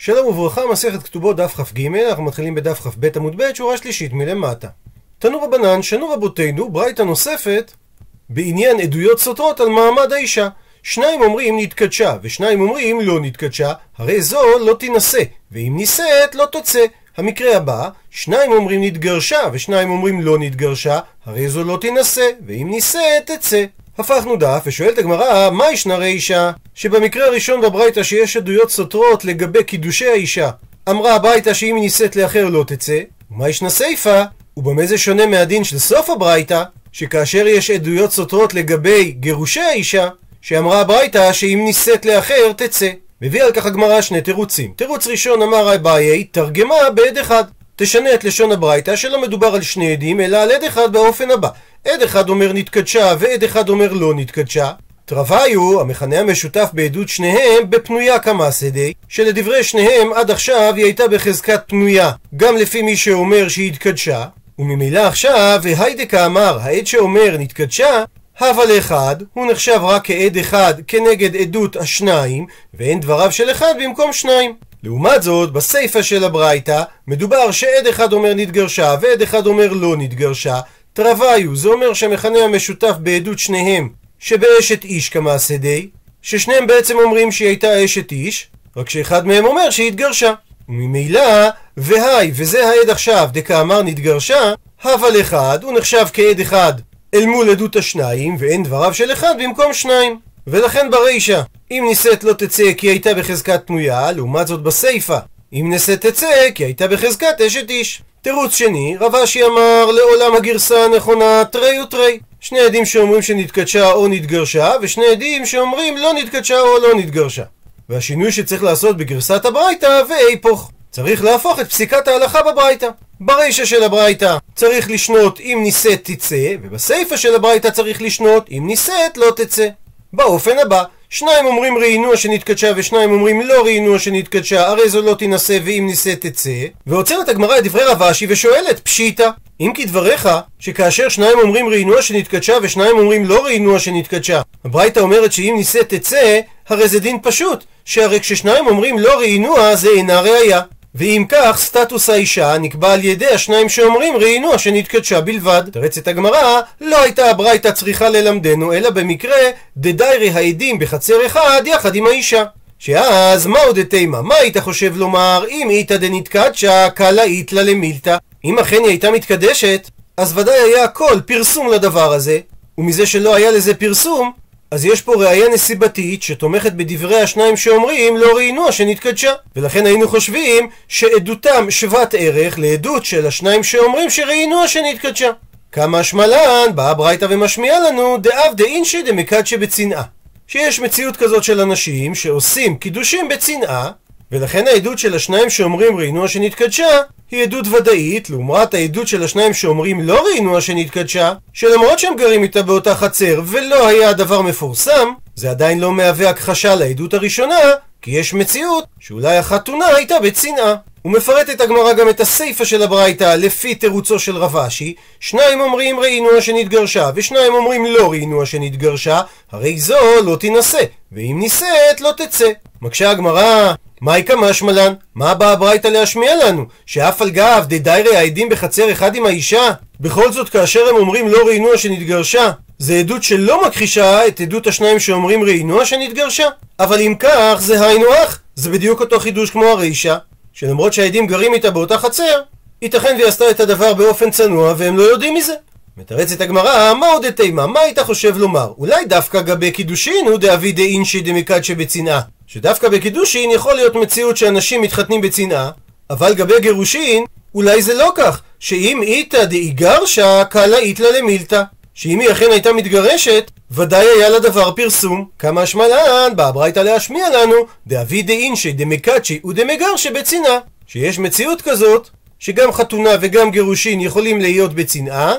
שלום וברכה, מסכת כתובות דף כ"ג, אנחנו מתחילים בדף כ"ב עמוד ב', שורה שלישית מלמטה. תנו רבנן, שנו רבותינו, ברייתא נוספת, בעניין עדויות סותרות על מעמד האישה. שניים אומרים נתקדשה, ושניים אומרים לא נתקדשה, הרי זו לא תינשא, ואם נישאת לא תוצא. המקרה הבא, שניים אומרים נתגרשה, ושניים אומרים לא נתגרשה, הרי זו לא תינשא, ואם נישאת תצא. הפכנו דף, ושואלת הגמרא, מה ישנה אישה? שבמקרה הראשון בברייתא שיש עדויות סותרות לגבי קידושי האישה, אמרה הברייתא שאם היא נישאת לאחר לא תצא, ומה ישנה סיפא? ובמה זה שונה מהדין של סוף הברייתא, שכאשר יש עדויות סותרות לגבי גירושי האישה, שאמרה הברייתא שאם נישאת לאחר תצא. מביא על כך הגמרא שני תירוצים. תירוץ ראשון אמר אביי, תרגמה בעד אחד. תשנה את לשון הברייתא שלא מדובר על שני עדים, אלא על עד אחד באופן הבא. עד אחד אומר נתקדשה ועד אחד אומר לא נתקדשה. תרוויו, המכנה המשותף בעדות שניהם, בפנויה כמה שדי, שלדברי שניהם עד עכשיו היא הייתה בחזקת פנויה, גם לפי מי שאומר שהיא התקדשה, וממילא עכשיו, והיידקה אמר, העד שאומר נתקדשה, הווה לאחד, הוא נחשב רק כעד אחד כנגד עדות השניים, ואין דבריו של אחד במקום שניים. לעומת זאת, בסיפא של הברייתא, מדובר שעד אחד אומר נתגרשה ועד אחד אומר לא נתגרשה, תרוויו, זה אומר שהמכנה המשותף בעדות שניהם, שבאשת איש כמעשה די, ששניהם בעצם אומרים שהיא הייתה אשת איש, רק שאחד מהם אומר שהיא התגרשה. וממילא, והי, וזה העד עכשיו, דקאמר נתגרשה, הבל אחד, הוא נחשב כעד אחד אל מול עדות השניים, ואין דבריו של אחד במקום שניים. ולכן ברישא, אם נישאת לא תצא כי הייתה בחזקת פנויה, לעומת זאת בסיפא, אם נישאת תצא כי הייתה בחזקת אשת איש. תירוץ שני, רב אשי אמר לעולם הגרסה הנכונה תרי ותרי. שני עדים שאומרים שנתקדשה או נתגרשה, ושני עדים שאומרים לא נתקדשה או לא נתגרשה. והשינוי שצריך לעשות בגרסת הברייתא ואיפוך. צריך להפוך את פסיקת ההלכה בברייתא. ברישא של הברייתא צריך לשנות אם נישאת תצא, ובסיפא של הברייתא צריך לשנות אם נישאת לא תצא. באופן הבא, שניים אומרים ראינוע שנתקדשה ושניים אומרים לא ראינוע שנתקדשה, הרי זו לא תינשא ואם נישאת תצא. ועוצרת הגמרא את דברי רב אשי ושואלת, פשיטא, אם כדבריך, שכאשר שניים אומרים ראינוע שנתקדשה ושניים אומרים לא ראינוע שנתקדשה, הברייתא אומרת שאם נישאת תצא, הרי זה דין פשוט, שהרי כששניים אומרים לא ראינוע זה אינה ראייה. ואם כך, סטטוס האישה נקבע על ידי השניים שאומרים ראינוע שנתקדשה בלבד. תרצת הגמרא, לא הייתה הברייתא צריכה ללמדנו, אלא במקרה דדיירי העדים בחצר אחד יחד עם האישה. שאז מהו דתימה? מה היית חושב לומר אם איתא דנתקדשה קלה איתלה למילתא? אם אכן היא הייתה מתקדשת, אז ודאי היה הכל פרסום לדבר הזה, ומזה שלא היה לזה פרסום, אז יש פה ראייה נסיבתית שתומכת בדברי השניים שאומרים לא ראינוע שנתקדשה. ולכן היינו חושבים שעדותם שוות ערך לעדות של השניים שאומרים שראינוע שנתקדשה. כמה שמלן, באה ברייתא ומשמיעה לנו דאב דאינשי דמקדשי בצנעה. שיש מציאות כזאת של אנשים שעושים קידושים בצנעה, ולכן העדות של השניים שאומרים ראינוע שנתקדשה היא עדות ודאית, לעומת העדות של השניים שאומרים לא ראינוע שנתקדשה, שלמרות שהם גרים איתה באותה חצר ולא היה הדבר מפורסם, זה עדיין לא מהווה הכחשה לעדות הראשונה, כי יש מציאות שאולי החתונה הייתה בצנעה. ומפרטת הגמרא גם את הסיפא של הברייתא לפי תירוצו של רב אשי, שניים אומרים ראינוע שנתגרשה, ושניים אומרים לא ראינוע שנתגרשה, הרי זו לא תינשא, ואם נישאת לא תצא. מקשה הגמרא, מהי כמשמע לן? מה באה הברייתא להשמיע לנו? שאף על גב דדיירי העדים בחצר אחד עם האישה? בכל זאת כאשר הם אומרים לא ראינוע שנתגרשה, זה עדות שלא מכחישה את עדות השניים שאומרים ראינוע שנתגרשה. אבל אם כך, זה היינו הך. זה בדיוק אותו חידוש כמו הרישא, שלמרות שהעדים גרים איתה באותה חצר, ייתכן והיא עשתה את הדבר באופן צנוע והם לא יודעים מזה. מתרצת הגמרא, מה עוד תימה? מה היית חושב לומר? אולי דווקא גבי קידושין הוא דאבי דאינשי דמקד שבצנעה. שדווקא בקידושין יכול להיות מציאות שאנשים מתחתנים בצנעה, אבל גבי גירושין, אולי זה לא כך, שאם איתא דאיגרשה, קלה איתלה למילתא. שאם היא אכן הייתה מתגרשת, ודאי היה לה דבר פרסום. כמה שמלן, באה ברייתא להשמיע לנו, דאבי דאינשי דמקדשי ודמגרשי בצנעה. שיש מציאות כזאת, שגם חתונה וגם גירושין יכולים להיות בצנעה,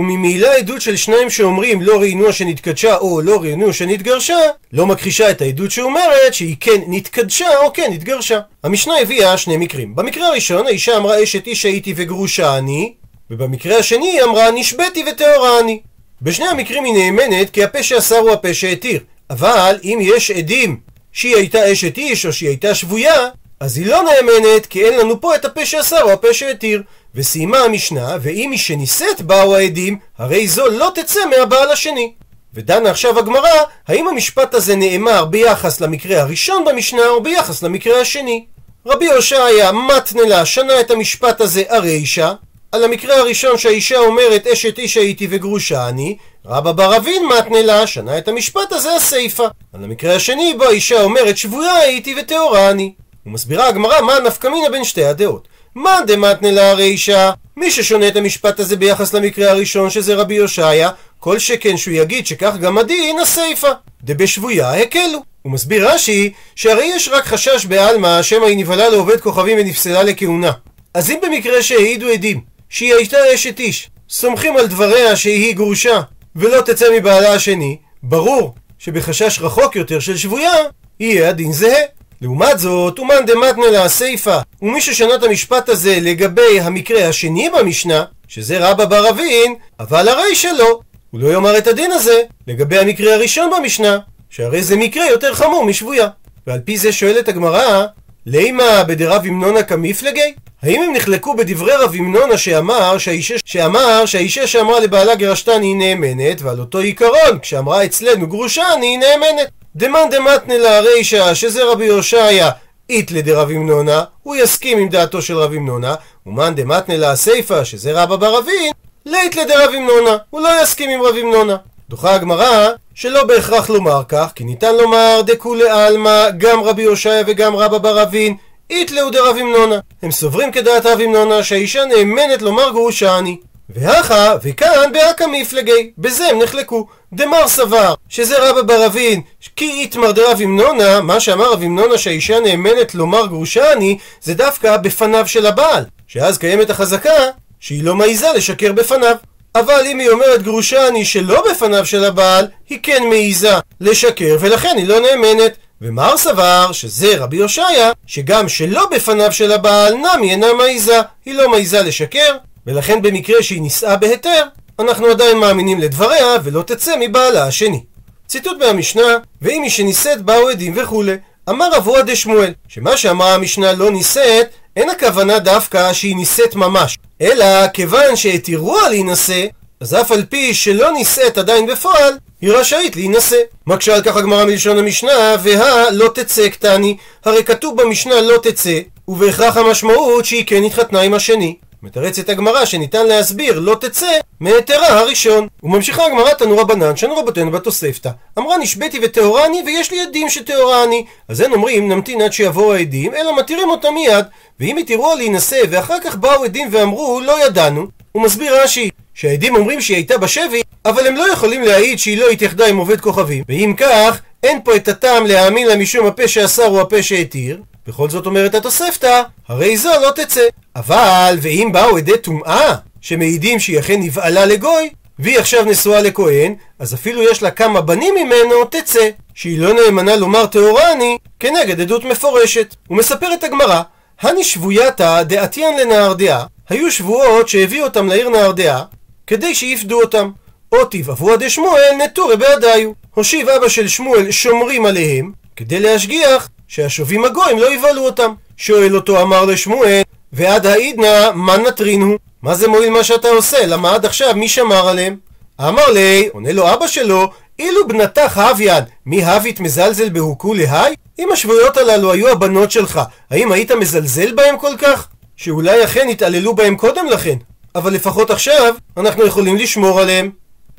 וממילא עדות של שניים שאומרים לא ראינוע שנתקדשה או לא ראינוע שנתגרשה, לא מכחישה את העדות שאומרת שהיא כן נתקדשה או כן נתגרשה. המשנה הביאה שני מקרים. במקרה הראשון האישה אמרה אשת איש הייתי וגרושה אני, ובמקרה השני היא אמרה נשבתי וטהורה אני. בשני המקרים היא נאמנת כי הפה שאסר הוא הפה שהתיר. אבל אם יש עדים שהיא הייתה אשת איש או שהיא הייתה שבויה, אז היא לא נאמנת כי אין לנו פה את הפה שאסר או הפה שהתיר. וסיימה המשנה, ואם מי שנישאת באו העדים, הרי זו לא תצא מהבעל השני. ודנה עכשיו הגמרא, האם המשפט הזה נאמר ביחס למקרה הראשון במשנה או ביחס למקרה השני? רבי הושעיה מתנלה שנה את המשפט הזה הרישא, על המקרה הראשון שהאישה אומרת אשת איש הייתי וגרושה אני, רבא בר אבין מתנלה שנה את המשפט הזה הסיפא. על המקרה השני בו האישה אומרת שבויה הייתי וטהורה אני. ומסבירה הגמרא מה נפקא מינה בין שתי הדעות. מה דמתנלה הרישא? מי ששונה את המשפט הזה ביחס למקרה הראשון שזה רבי הושעיה, כל שכן שהוא יגיד שכך גם הדין הסיפא. דבשבויה הקלו. הוא מסביר רש"י, שהרי יש רק חשש בעלמא שמא היא נבהלה לעובד כוכבים ונפסלה לכהונה. אז אם במקרה שהעידו עדים שהיא הייתה אשת איש, סומכים על דבריה שהיא גרושה ולא תצא מבעלה השני, ברור שבחשש רחוק יותר של שבויה, יהיה הדין זהה. לעומת זאת, אומן דמתנה לה הסיפא, ומי ששנה את המשפט הזה לגבי המקרה השני במשנה, שזה רבא בר אבין, אבל הרי שלא. הוא לא יאמר את הדין הזה לגבי המקרה הראשון במשנה, שהרי זה מקרה יותר חמור משבויה. ועל פי זה שואלת הגמרא, לימה בדרב המנונה כמפלגי? האם הם נחלקו בדברי רב המנונה שאמר שהאישה, שאמר שהאישה שאמרה לבעלה גרשתני היא נאמנת, ועל אותו עיקרון, כשאמרה אצלנו גרושני היא נאמנת. דמאן דמתנה לה רישא, שזה רבי הושעיה, איתלה דרב המנונה, הוא יסכים עם דעתו של רב המנונה, ומאן דמתנה לה הסיפא, שזה רבא בר אבין, ליתלה דרב המנונה, הוא לא יסכים עם רב המנונה. דוחה הגמרא שלא בהכרח לומר כך, כי ניתן לומר דכולי עלמא, גם רבי הושעיה וגם רבא בר אבין, איתלאו דרב המנונה. הם סוברים כדעת רב המנונה שהאישה נאמנת לומר גרושני. והכה, וכאן באקא מפלגי, בזה הם נחלקו. דמר סבר, שזה רבא בר אבין, כי איתמר דרב המנונה, מה שאמר רב המנונה שהאישה נאמנת לומר גרושני, זה דווקא בפניו של הבעל, שאז קיימת החזקה שהיא לא מעיזה לשקר בפניו. אבל אם היא אומרת גרושני שלא בפניו של הבעל, היא כן מעיזה לשקר ולכן היא לא נאמנת. ומר סבר שזה רבי הושעיה, שגם שלא בפניו של הבעל נמי אינה מעיזה, היא לא מעיזה לשקר, ולכן במקרה שהיא נישאה בהיתר, אנחנו עדיין מאמינים לדבריה ולא תצא מבעלה השני. ציטוט מהמשנה, ואם מי שנישאת באו עדים וכולי. אמר אבוה דשמואל, שמה שאמרה המשנה לא נישאת, אין הכוונה דווקא שהיא נישאת ממש, אלא כיוון שהתירוה להינשא, אז אף על פי שלא נישאת עדיין בפועל, היא רשאית להינשא. מקשה על כך הגמרא מלשון המשנה, והא לא תצא קטני, הרי כתוב במשנה לא תצא, ובהכרח המשמעות שהיא כן התחתנה עם השני. מתרצת הגמרא שניתן להסביר לא תצא מהיתרה הראשון. וממשיכה הגמרא תנו רבנן, שנו רבותינו בתוספתא. אמרה נשבתי וטהורני ויש לי עדים שטהורני. אז אין אומרים נמתין עד שיבואו העדים, אלא מתירים אותם מיד. ואם התירו להינשא ואחר כך באו עדים ואמרו לא ידענו, הוא מסביר רש"י שהעדים אומרים שהיא הייתה בשבי, אבל הם לא יכולים להעיד שהיא לא התייחדה עם עובד כוכבים. ואם כך, אין פה את הטעם להאמין לה משום הפה שאסר הוא הפה שהתיר. בכל זאת אומרת התוספתא, הרי זו לא תצא. אבל, ואם באו עדי טומאה, שמעידים שהיא אכן נבעלה לגוי, והיא עכשיו נשואה לכהן, אז אפילו יש לה כמה בנים ממנו, תצא. שהיא לא נאמנה לומר טהורה אני, כנגד עדות מפורשת. ומספרת הגמרא, הני שבויתא דעתיין לנהרדעה, היו שבועות שהביאו אותם לעיר נהרדעה, כדי שיפדו אותם. אותיב אבוה דשמואל נטורי בעדיו. הושיב אבא של שמואל שומרים עליהם, כדי להשגיח שהשובים הגויים לא יבהלו אותם. שואל אותו אמר לשמואל, ועד העידנא מה נטרין הוא? מה זה מועיל מה שאתה עושה? למה עד עכשיו מי שמר עליהם? אמר לי, עונה לו אבא שלו, אילו בנתך הוויין, מי הווית מזלזל בהוקו להי? אם השבויות הללו היו הבנות שלך, האם היית מזלזל בהם כל כך? שאולי אכן התעללו בהם קודם לכן, אבל לפחות עכשיו אנחנו יכולים לשמור עליהם.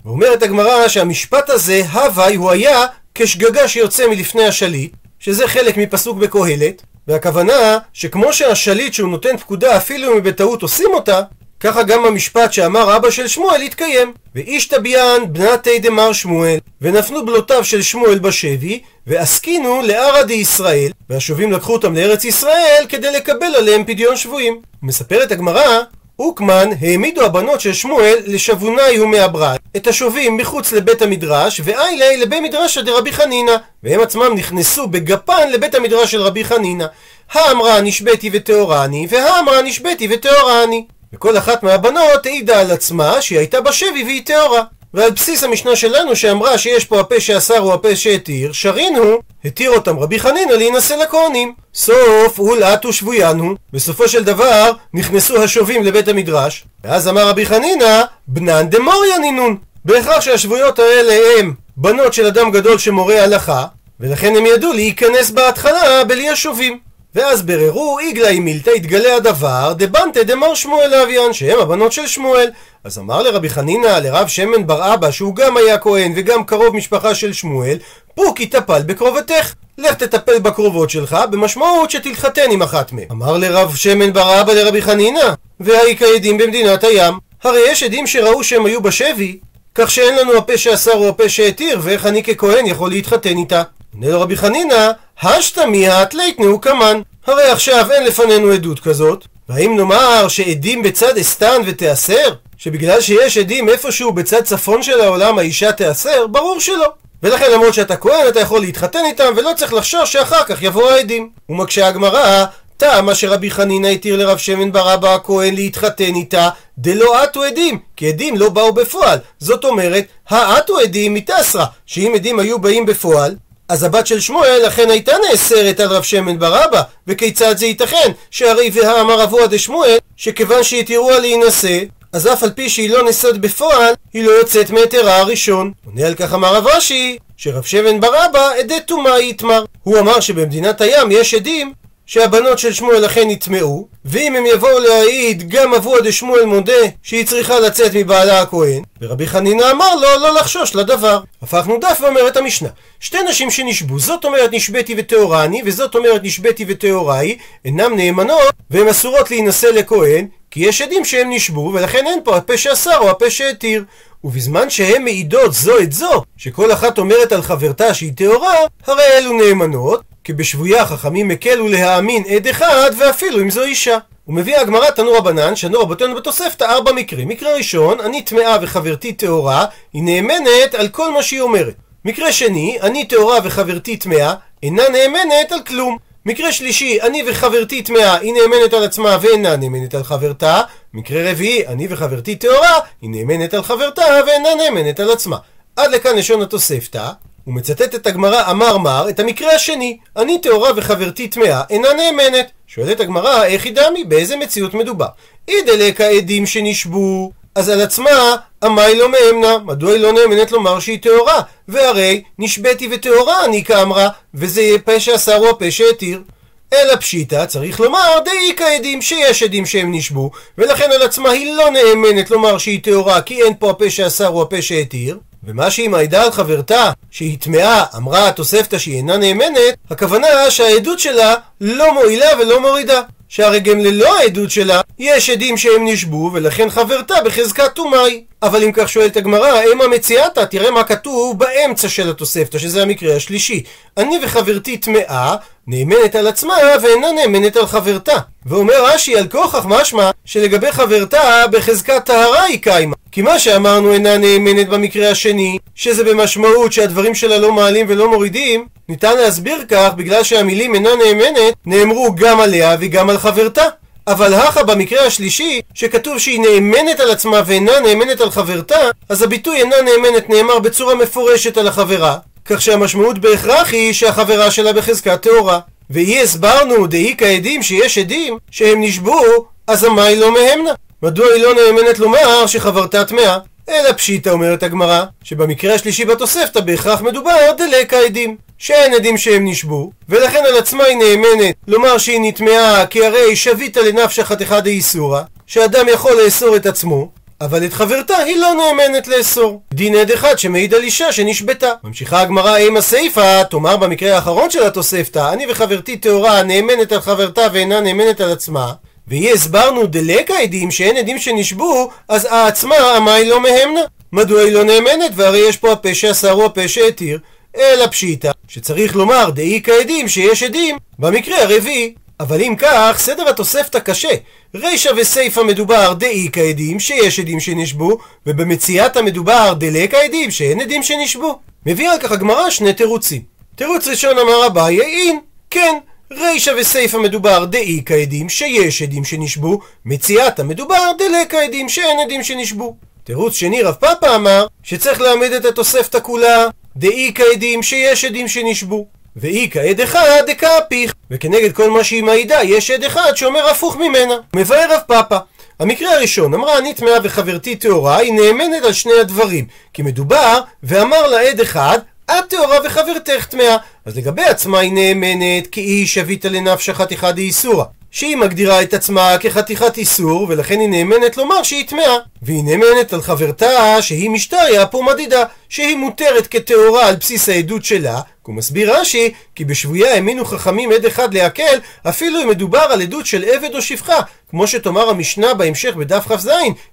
ואומרת הגמרא שהמשפט הזה, הווי, הוא היה כשגגה שיוצא מלפני השליט, שזה חלק מפסוק בקהלת, והכוונה שכמו שהשליט שהוא נותן פקודה אפילו אם בטעות עושים אותה, ככה גם המשפט שאמר אבא של שמואל התקיים. ואיש תביאן בנתי דמר שמואל, ונפנו בלותיו של שמואל בשבי, ועסקינו לערא דישראל, והשובים לקחו אותם לארץ ישראל כדי לקבל עליהם פדיון שבויים. מספרת הגמרא אוקמן העמידו הבנות של שמואל לשבונאי ומעברת את השובים מחוץ לבית המדרש ואיילי לבית מדרשא דרבי חנינא והם עצמם נכנסו בגפן לבית המדרש של רבי חנינא. האמרה נשבתי וטהורני והאמרה נשבתי וטהורני. וכל אחת מהבנות העידה על עצמה שהיא הייתה בשבי והיא טהורה ועל בסיס המשנה שלנו שאמרה שיש פה הפה שאסר הוא הפה שהתיר, שרינו, התיר אותם רבי חנינא להינשא לכהנים. סוף אולעתו שבוינו, בסופו של דבר נכנסו השובים לבית המדרש, ואז אמר רבי חנינא, בנן דמוריה נינון. בהכרח שהשבויות האלה הם בנות של אדם גדול שמורה הלכה, ולכן הם ידעו להיכנס בהתחלה בלי השובים. ואז בררו, איגלה מילתא התגלה הדבר, דבנתא דמר שמואל אביאן, שהם הבנות של שמואל. אז אמר לרבי חנינא, לרב שמן בר אבא, שהוא גם היה כהן וגם קרוב משפחה של שמואל, פוקי טפל בקרובתך. לך תטפל בקרובות שלך, במשמעות שתתחתן עם אחת מהן. אמר לרב שמן בר אבא לרבי חנינא, והאי כעדים במדינת הים. הרי יש עדים שראו שהם היו בשבי, כך שאין לנו הפה שאסר או הפה שהתיר, ואיך אני ככהן יכול להתחתן איתה? עונה לו רבי חנינא, השתמיה תליתנו קמן. הרי עכשיו אין לפנינו עדות כזאת, והאם נאמר שעדים בצד אסתן ותיאסר? שבגלל שיש עדים איפשהו בצד צפון של העולם האישה תיאסר? ברור שלא. ולכן למרות שאתה כהן אתה יכול להתחתן איתם ולא צריך לחשוש שאחר כך יבואו העדים. ומקשה הגמרא, טעם מה שרבי חנינא התיר לרב שמן בר אבא הכהן להתחתן איתה, דלא עטו עדים, כי עדים לא באו בפועל. זאת אומרת, העטו עדים מתסרא, שאם עדים היו באים בפועל, אז הבת של שמואל אכן הייתה נאסרת על רב שמן בר אבא, וכיצד זה ייתכן? שהרי והאמר אבוה דשמואל, שכיוון שהתירוה להינשא, אז אף על פי שהיא לא נישאת בפועל, היא לא יוצאת מהיתרה הראשון. עונה על כך אמר רב אשי, שרב שמן בר אבא עדי טומאה יתמר. הוא אמר שבמדינת הים יש עדים שהבנות של שמואל אכן נטמעו, ואם הם יבואו להעיד גם אבוה דשמואל מודה שהיא צריכה לצאת מבעלה הכהן, ורבי חנינא אמר לו לא לחשוש לדבר. הפכנו דף ואומרת המשנה, שתי נשים שנשבו, זאת אומרת נשבתי וטהורה אני, וזאת אומרת נשבתי וטהורה היא, אינם נאמנות, והן אסורות להינשא לכהן, כי יש עדים שהם נשבו, ולכן אין פה הפה שאסר או הפה שהתיר. ובזמן שהן מעידות זו את זו, שכל אחת אומרת על חברתה שהיא טהורה, הרי אלו נאמנות, כי בשבויה חכמים הקלו להאמין עד אחד, ואפילו אם זו אישה. ומביא הגמרא תנו רבנן, שנו רבותינו בתוספתא ארבע מקרים. מקרה ראשון, אני טמאה וחברתי טהורה, היא נאמנת על כל מה שהיא אומרת. מקרה שני, אני טהורה וחברתי טמאה, אינה נאמנת על כלום. מקרה שלישי, אני וחברתי טמאה, היא נאמנת על עצמה ואינה נאמנת על חברתה. מקרה רביעי, אני וחברתי טהורה, היא נאמנת על חברתה ואינה נאמנת על עצמה. עד לכאן לשון התוספתא. הוא מצטט את הגמרא אמר מר, את המקרה השני, אני טהורה וחברתי טמאה, אינה נאמנת. שואלת הגמרא, איך היא דמי? באיזה מציאות מדובר? אידלק העדים שנשבו, אז על עצמה, עמי לא מאמנה, מדוע היא לא נאמנת לומר שהיא טהורה? והרי נשבתי וטהורה אני כאמרה, וזה יהיה פשע אסר או הפשע התיר. אלא פשיטא, צריך לומר, דאי כעדים שיש עדים שהם נשבו, ולכן על עצמה היא לא נאמנת לומר שהיא טהורה, כי אין פה הפה שאסר או הפה שהתיר. ומה שהיא מעידה על חברתה, שהיא טמאה, אמרה התוספתא שהיא אינה נאמנת, הכוונה שהעדות שלה לא מועילה ולא מורידה. שהרי גם ללא העדות שלה, יש עדים שהם נשבו, ולכן חברתה בחזקת טומאה אבל אם כך שואלת הגמרא, אימה מציאתה, תראה מה כתוב באמצע של התוספתא, שזה המקרה השלישי. אני וחברתי טמאה, נאמנת על עצמה ואינה נאמנת על חברתה. ואומר רש"י על כוכך משמע שלגבי חברתה בחזקת טהרה היא קיימה. כי מה שאמרנו אינה נאמנת במקרה השני, שזה במשמעות שהדברים שלה לא מעלים ולא מורידים, ניתן להסביר כך בגלל שהמילים אינה נאמנת נאמרו גם עליה וגם על חברתה. אבל הכה במקרה השלישי, שכתוב שהיא נאמנת על עצמה ואינה נאמנת על חברתה, אז הביטוי אינה נאמנת נאמר בצורה מפורשת על החברה, כך שהמשמעות בהכרח היא שהחברה שלה בחזקת טהורה. ואי הסברנו דאי כעדים שיש עדים שהם נשבו, אז המאי לא מהמנה. מדוע היא לא נאמנת לומר שחברתה טמאה? אלא פשיטא אומרת הגמרא, שבמקרה השלישי בתוספתא בהכרח מדובר דלקה עדים. שאין עדים שהם נשבו, ולכן על עצמה היא נאמנת לומר שהיא נטמעה, כי הרי שביתה לנפשך חתיכא דאיסורא, שאדם יכול לאסור את עצמו, אבל את חברתה היא לא נאמנת לאסור. דין עד אחד שמעיד על אישה שנשבתה. ממשיכה הגמרא עם הסיפא, תאמר במקרה האחרון של התוספתא, אני וחברתי טהורה נאמנת על חברתה ואינה נאמנת על עצמה, ויהיה הסברנו דלקה עדים שאין עדים שנשבו, אז העצמה עמי לא מהמנה. מדוע היא לא נאמנת? והרי יש פה הפה שאסר הוא הפה שהתיר. אלא פשיטא, שצריך לומר דאי כעדים שיש עדים במקרה הרביעי. אבל אם כך, סדר התוספתא קשה. רישא וסיפא מדובר דאי כעדים שיש עדים שנשבו, ובמציאת המדובר דלק העדים שאין עדים שנשבו. מביאה על כך הגמרא שני תירוצים. תירוץ ראשון אמר אביי, אין, כן, רישא וסיפא מדובר דאי כעדים שיש עדים שנשבו, מציאת המדובר דלק העדים שאין עדים שנשבו. תירוץ שני, רב פאפה אמר שצריך להעמיד את התוספתא כולה דאי כעדים שיש עדים שנשבו. ואי כעד אחד דקאפיך, וכנגד כל מה שהיא מעידה יש עד אחד שאומר הפוך ממנה. מבאר רב פאפה. המקרה הראשון, אמרה אני טמאה וחברתי טהורה, היא נאמנת על שני הדברים. כי מדובר, ואמר לה עד אחד, את טהורה וחברתך טמאה. אז לגבי עצמה היא נאמנת, כי היא שביתה לנפשה חתיכה דאיסורא. שהיא מגדירה את עצמה כחתיכת איסור, ולכן היא נאמנת לומר שהיא טמאה. והיא נאמנת על חברתה שהיא משתריה פומדידה, שהיא מותרת כטהורה על בסיס העדות שלה, הוא מסביר רש"י, כי בשבויה האמינו חכמים עד אחד להקל, אפילו אם מדובר על עדות של עבד או שפחה, כמו שתאמר המשנה בהמשך בדף כ"ז,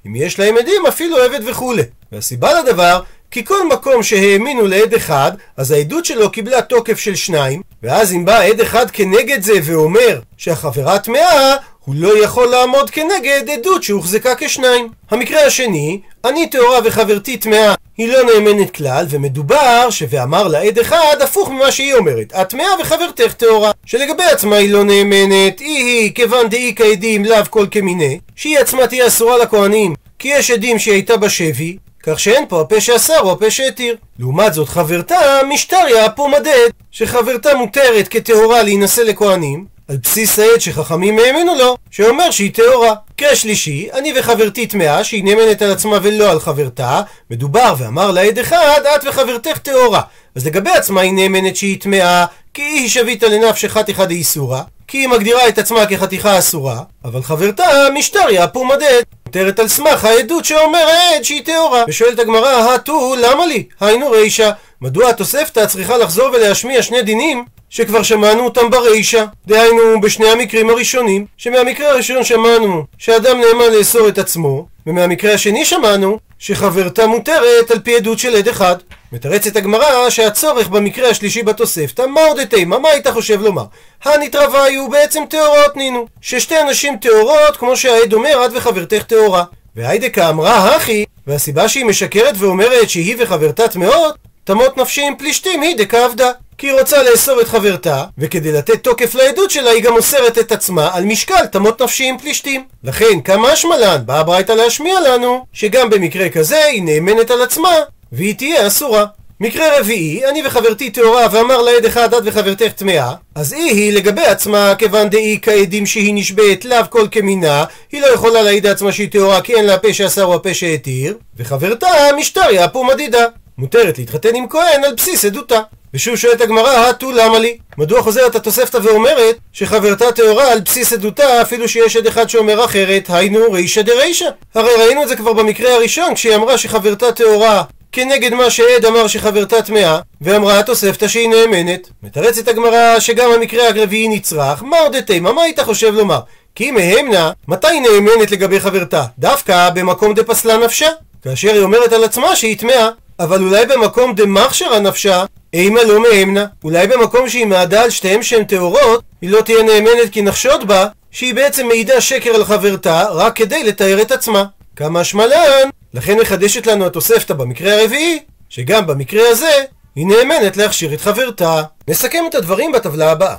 אם יש להם עדים אפילו עבד וכולי. והסיבה לדבר, כי כל מקום שהאמינו לעד אחד, אז העדות שלו קיבלה תוקף של שניים, ואז אם בא עד אחד כנגד זה ואומר שהחברה טמאה, הוא לא יכול לעמוד כנגד עדות שהוחזקה כשניים. המקרה השני, אני טהורה וחברתי טמאה, היא לא נאמנת כלל, ומדובר ש"ואמר לה עד אחד" הפוך ממה שהיא אומרת. את טמאה וחברתך טהורה. שלגבי עצמה היא לא נאמנת, היא היא כיוון דאי כעדים לאו כל כמיני, שהיא עצמה תהיה אסורה לכהנים, כי יש עדים שהיא הייתה בשבי, כך שאין פה הפה שאסר או הפה שהתיר. לעומת זאת חברתה משטריה פומדד, שחברתה מותרת כטהורה להינשא לכהנים, על בסיס העד שחכמים האמינו לו, שאומר שהיא טהורה. מקרה שלישי, אני וחברתי טמאה, שהיא נאמנת על עצמה ולא על חברתה, מדובר ואמר לעד אחד, את וחברתך טהורה. אז לגבי עצמה היא נאמנת שהיא טמאה, כי היא שביתה לנפש חתיכה דאיסורא, כי היא מגדירה את עצמה כחתיכה אסורה, אבל חברתה משטריה פומדד. מותרת על סמך העדות שאומר העד שהיא טהורה. ושואלת הגמרא, הטו, למה לי? היינו רישא. מדוע התוספתא צריכה לחזור ולהשמיע שני דינים שכבר שמענו אותם ברישא, דהיינו בשני המקרים הראשונים, שמהמקרה הראשון שמענו שאדם נאמן לאסור את עצמו, ומהמקרה השני שמענו שחברתה מותרת על פי עדות של עד אחד. מתרצת הגמרא שהצורך במקרה השלישי בתוספתא, מה עוד התימה? מה היית חושב לומר? הנתרווה היו בעצם טהורות נינו. ששתי אנשים טהורות, כמו שהעד אומר, את וחברתך טהורה. והיידקה אמרה הכי, והסיבה שהיא משקרת ואומרת שהיא וחברתה טמאות, תמות נפשי עם פלישתים היא דקה עבדה. כי היא רוצה לאסור את חברתה, וכדי לתת תוקף לעדות שלה היא גם אוסרת את עצמה על משקל תמות נפשי עם פלישתים. לכן, כמה השמלן באה הברייתא להשמיע לנו, שגם במקרה כזה היא נאמנת על עצמה, והיא תהיה אסורה. מקרה רביעי, אני וחברתי טהורה ואמר לעד אחד את וחברתך טמאה, אז היא היא לגבי עצמה, כיוון דאי כעדים שהיא נשבית לאו כל כמינה, היא לא יכולה להעיד לעצמה שהיא טהורה כי אין לה הפה שאסר או הפה שהתיר, וחברתה משטריה פומדידה. מותרת להתחתן עם כהן על בסיס עדותה. ושוב שואלת הגמרא, הטו למה לי? מדוע חוזרת התוספתא ואומרת שחברתה טהורה על בסיס עדותה אפילו שיש עד אחד שאומר אחרת, היינו רישא דרישא. הרי ראינו את זה כבר במקרה הראשון כשהיא אמרה שחברתה טהורה כנגד מה שעד אמר שחברתה טמאה, ואמרה התוספתא שהיא נאמנת. מתרצת הגמרא שגם המקרה הרביעי נצרך, מה עוד תימא, מה היית חושב לומר? כי מהמנה, מתי נאמנת לגבי חברתה? דווקא במקום דפסלה נפשה. כאשר היא אומרת על עצמה שהיא טמאה. אבל אולי במקום דמכשירא נפשה, אימה לא מאמנה. אולי במקום שהיא מעדה על שתיהם שהן טהורות, היא לא תהיה נאמנת כי נחשוד בה, שהיא בעצם מעידה שקר על חברתה, רק כדי לתאר את עצמה. כמה שמלן, לכן מחדשת לנו התוספתא במקרה הרביעי, שגם במקרה הזה, היא נאמנת להכשיר את חברתה. נסכם את הדברים בטבלה הבאה.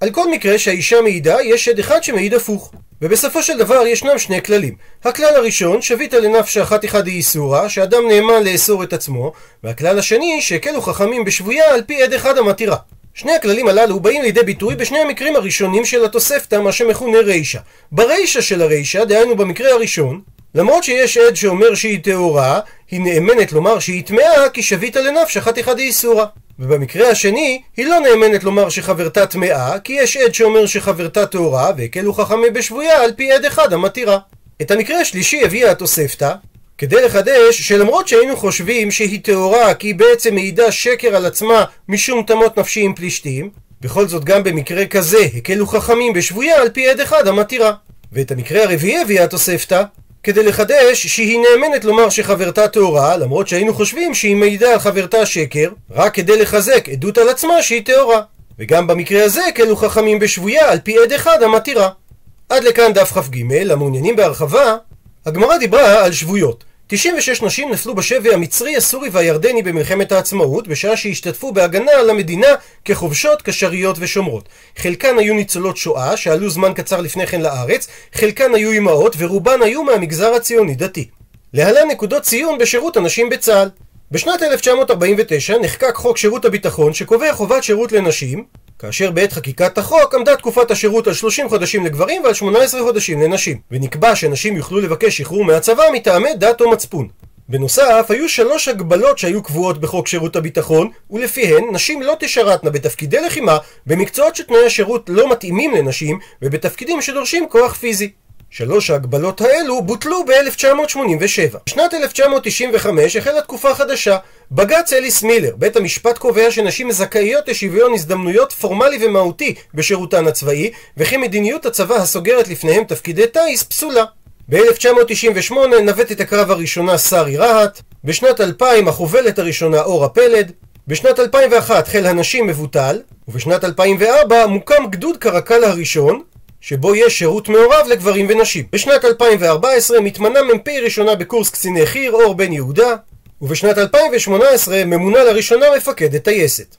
על כל מקרה שהאישה מעידה, יש עד אחד שמעיד הפוך. ובסופו של דבר ישנם שני כללים. הכלל הראשון, שביתא לנפשא חתיכא דאיסורא, שאדם נאמן לאסור את עצמו, והכלל השני, שהקלו חכמים בשבויה על פי עד אחד המתירה. שני הכללים הללו באים לידי ביטוי בשני המקרים הראשונים של התוספתא, מה שמכונה רישא. ברישא של הרישא, דהיינו במקרה הראשון, למרות שיש עד שאומר שהיא טהורה, היא נאמנת לומר שהיא טמאה כי שביתא לנפשא חתיכא דאיסורא. ובמקרה השני, היא לא נאמנת לומר שחברתה טמאה, כי יש עד שאומר שחברתה טהורה, והקלו חכמי בשבויה על פי עד אחד המתירה. את המקרה השלישי הביאה התוספתא, כדי לחדש שלמרות שהיינו חושבים שהיא טהורה כי היא בעצם מעידה שקר על עצמה משום תמות נפשי עם פלישתים, בכל זאת גם במקרה כזה הקלו חכמים בשבויה על פי עד אחד המתירה. ואת המקרה הרביעי הביאה התוספתא, כדי לחדש שהיא נאמנת לומר שחברתה טהורה, למרות שהיינו חושבים שהיא מעידה על חברתה שקר, רק כדי לחזק עדות על עצמה שהיא טהורה. וגם במקרה הזה הקלו חכמים בשבויה על פי עד אחד המתירה. עד לכאן דף כ"ג, המעוניינים בהרחבה, הגמרא דיברה על שבויות. 96 נשים נפלו בשבי המצרי, הסורי והירדני במלחמת העצמאות, בשעה שהשתתפו בהגנה על המדינה כחובשות, קשריות ושומרות. חלקן היו ניצולות שואה, שעלו זמן קצר לפני כן לארץ, חלקן היו אמהות, ורובן היו מהמגזר הציוני-דתי. להלן נקודות ציון בשירות הנשים בצה"ל. בשנת 1949 נחקק חוק שירות הביטחון שקובע חובת שירות לנשים, כאשר בעת חקיקת החוק עמדה תקופת השירות על 30 חודשים לגברים ועל 18 חודשים לנשים, ונקבע שנשים יוכלו לבקש שחרור מהצבא מטעמי דת או מצפון. בנוסף, היו שלוש הגבלות שהיו קבועות בחוק שירות הביטחון, ולפיהן נשים לא תשרתנה בתפקידי לחימה במקצועות שתנאי השירות לא מתאימים לנשים, ובתפקידים שדורשים כוח פיזי. שלוש ההגבלות האלו בוטלו ב-1987. בשנת 1995 החלה תקופה חדשה. בג"ץ אליס מילר, בית המשפט קובע שנשים זכאיות לשוויון הזדמנויות פורמלי ומהותי בשירותן הצבאי, וכי מדיניות הצבא הסוגרת לפניהם תפקידי טיס פסולה. ב-1998 נווטת הקרב הראשונה שרי רהט, בשנת 2000 החובלת הראשונה אורה פלד, בשנת 2001 חיל הנשים מבוטל, ובשנת 2004 מוקם גדוד קרקל הראשון, שבו יש שירות מעורב לגברים ונשים. בשנת 2014 מתמנה מ"פ ראשונה בקורס קציני חי"ר אור בן יהודה, ובשנת 2018 ממונה לראשונה מפקדת טייסת.